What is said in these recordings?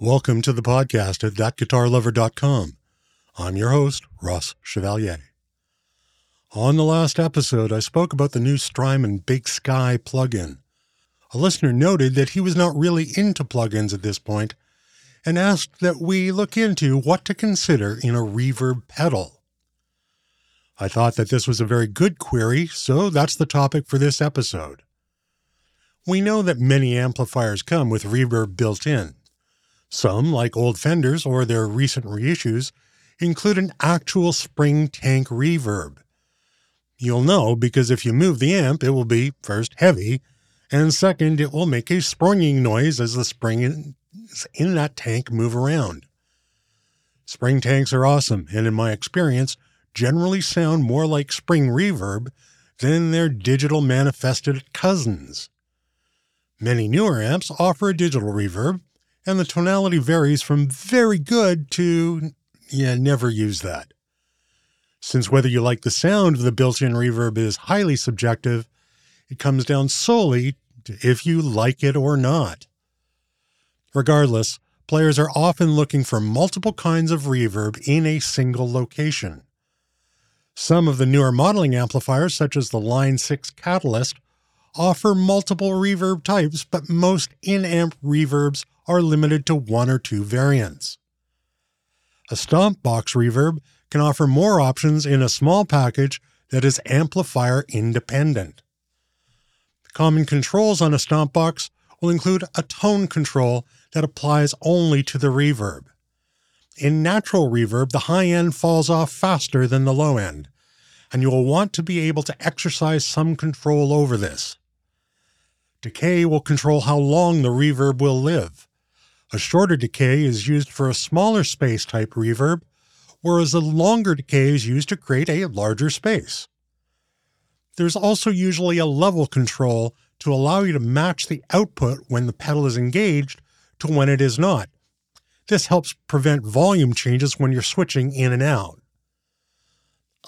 Welcome to the podcast at thatguitarlover.com. I'm your host, Ross Chevalier. On the last episode, I spoke about the new Strymon Big Sky plugin. A listener noted that he was not really into plugins at this point and asked that we look into what to consider in a reverb pedal. I thought that this was a very good query, so that's the topic for this episode. We know that many amplifiers come with reverb built in. Some, like old Fenders or their recent reissues, include an actual spring tank reverb. You'll know because if you move the amp, it will be first heavy, and second, it will make a springing noise as the springs in that tank move around. Spring tanks are awesome, and in my experience, generally sound more like spring reverb than their digital manifested cousins. Many newer amps offer a digital reverb, and the tonality varies from very good to, yeah, never use that. Since whether you like the sound of the built in reverb is highly subjective, it comes down solely to if you like it or not. Regardless, players are often looking for multiple kinds of reverb in a single location. Some of the newer modeling amplifiers, such as the Line 6 Catalyst, offer multiple reverb types, but most in amp reverbs are limited to one or two variants. A stomp box reverb can offer more options in a small package that is amplifier independent. Common controls on a stomp box will include a tone control that applies only to the reverb. In natural reverb, the high end falls off faster than the low end, and you will want to be able to exercise some control over this. Decay will control how long the reverb will live. A shorter decay is used for a smaller space type reverb, whereas a longer decay is used to create a larger space. There's also usually a level control to allow you to match the output when the pedal is engaged to when it is not. This helps prevent volume changes when you're switching in and out.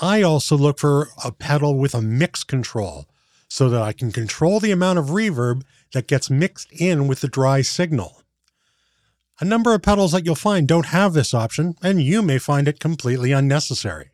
I also look for a pedal with a mix control so that I can control the amount of reverb that gets mixed in with the dry signal. A number of pedals that you'll find don't have this option, and you may find it completely unnecessary.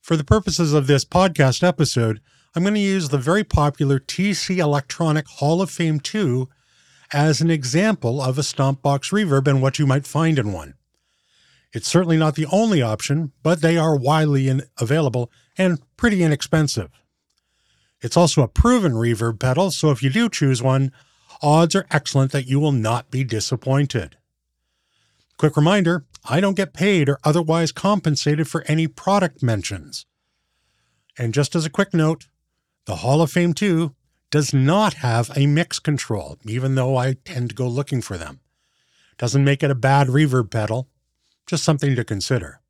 For the purposes of this podcast episode, I'm going to use the very popular TC Electronic Hall of Fame 2 as an example of a stomp box reverb and what you might find in one. It's certainly not the only option, but they are widely available and pretty inexpensive. It's also a proven reverb pedal, so if you do choose one, odds are excellent that you will not be disappointed. Quick reminder I don't get paid or otherwise compensated for any product mentions. And just as a quick note, the Hall of Fame 2 does not have a mix control, even though I tend to go looking for them. Doesn't make it a bad reverb pedal, just something to consider.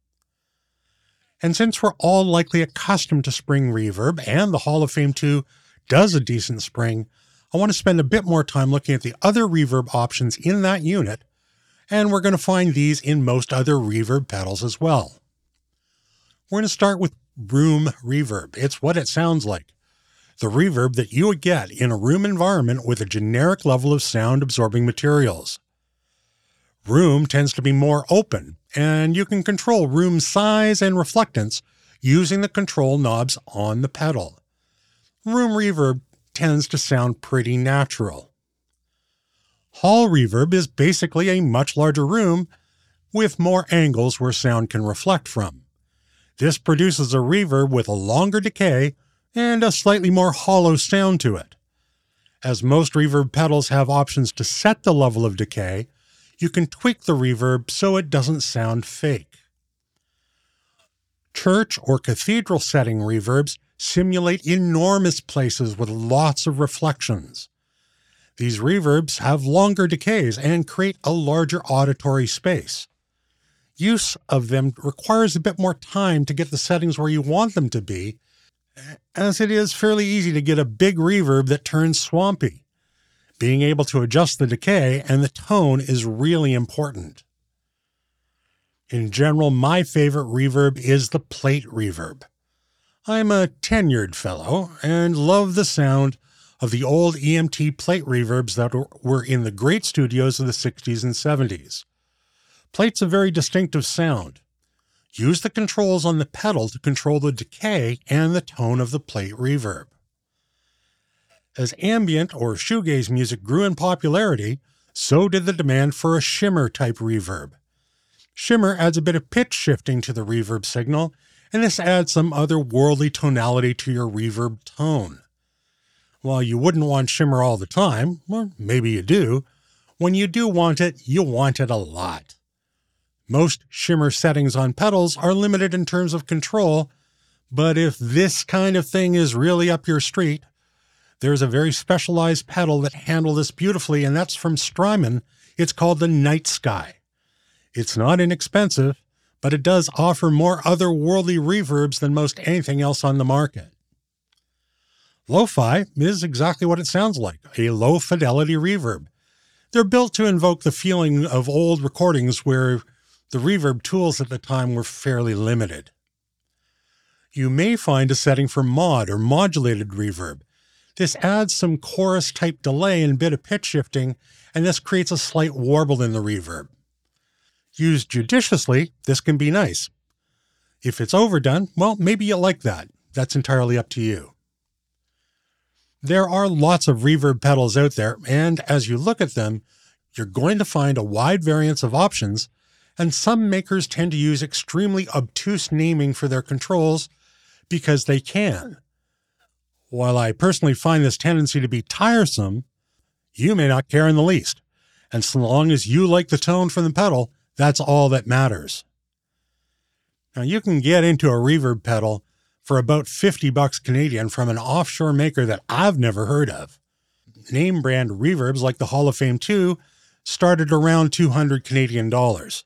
And since we're all likely accustomed to spring reverb and the Hall of Fame 2 does a decent spring, I want to spend a bit more time looking at the other reverb options in that unit, and we're going to find these in most other reverb pedals as well. We're going to start with room reverb. It's what it sounds like. The reverb that you would get in a room environment with a generic level of sound absorbing materials. Room tends to be more open, and you can control room size and reflectance using the control knobs on the pedal. Room reverb tends to sound pretty natural. Hall reverb is basically a much larger room with more angles where sound can reflect from. This produces a reverb with a longer decay and a slightly more hollow sound to it. As most reverb pedals have options to set the level of decay, you can tweak the reverb so it doesn't sound fake. Church or cathedral setting reverbs simulate enormous places with lots of reflections. These reverbs have longer decays and create a larger auditory space. Use of them requires a bit more time to get the settings where you want them to be, as it is fairly easy to get a big reverb that turns swampy. Being able to adjust the decay and the tone is really important. In general, my favorite reverb is the plate reverb. I'm a tenured fellow and love the sound of the old EMT plate reverbs that were in the great studios of the 60s and 70s. Plate's a very distinctive sound. Use the controls on the pedal to control the decay and the tone of the plate reverb. As ambient or shoegaze music grew in popularity, so did the demand for a shimmer type reverb. Shimmer adds a bit of pitch shifting to the reverb signal, and this adds some otherworldly tonality to your reverb tone. While you wouldn't want shimmer all the time, or maybe you do, when you do want it, you want it a lot. Most shimmer settings on pedals are limited in terms of control, but if this kind of thing is really up your street, there's a very specialized pedal that handles this beautifully, and that's from Strymon. It's called the Night Sky. It's not inexpensive, but it does offer more otherworldly reverbs than most anything else on the market. Lo-fi is exactly what it sounds like, a low fidelity reverb. They're built to invoke the feeling of old recordings where the reverb tools at the time were fairly limited. You may find a setting for mod or modulated reverb. This adds some chorus type delay and bit of pitch shifting, and this creates a slight warble in the reverb. Used judiciously, this can be nice. If it's overdone, well, maybe you like that. That's entirely up to you. There are lots of reverb pedals out there, and as you look at them, you're going to find a wide variance of options, and some makers tend to use extremely obtuse naming for their controls because they can. While I personally find this tendency to be tiresome, you may not care in the least, and so long as you like the tone from the pedal, that's all that matters. Now you can get into a reverb pedal for about 50 bucks Canadian from an offshore maker that I've never heard of. Name brand reverbs like the Hall of Fame 2 started around 200 Canadian dollars.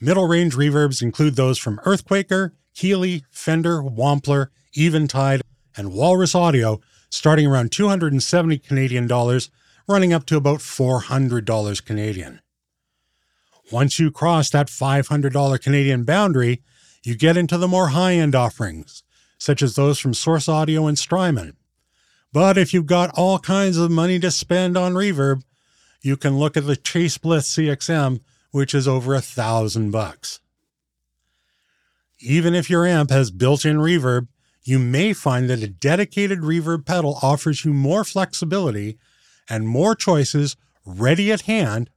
Middle range reverbs include those from Earthquaker, Keeley, Fender, Wampler, Eventide, and Walrus Audio, starting around 270 Canadian dollars, running up to about $400 Canadian. Once you cross that $500 Canadian boundary, you get into the more high end offerings, such as those from Source Audio and Strymon. But if you've got all kinds of money to spend on reverb, you can look at the Chase Bliss CXM, which is over a thousand bucks. Even if your amp has built in reverb, you may find that a dedicated reverb pedal offers you more flexibility and more choices ready at hand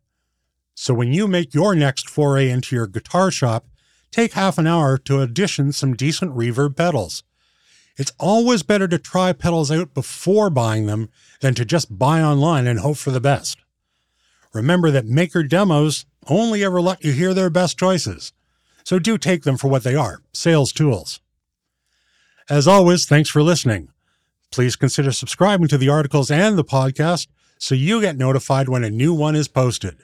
so when you make your next foray into your guitar shop, take half an hour to audition some decent reverb pedals. It's always better to try pedals out before buying them than to just buy online and hope for the best. Remember that maker demos only ever let you hear their best choices, so do take them for what they are sales tools. As always, thanks for listening. Please consider subscribing to the articles and the podcast so you get notified when a new one is posted.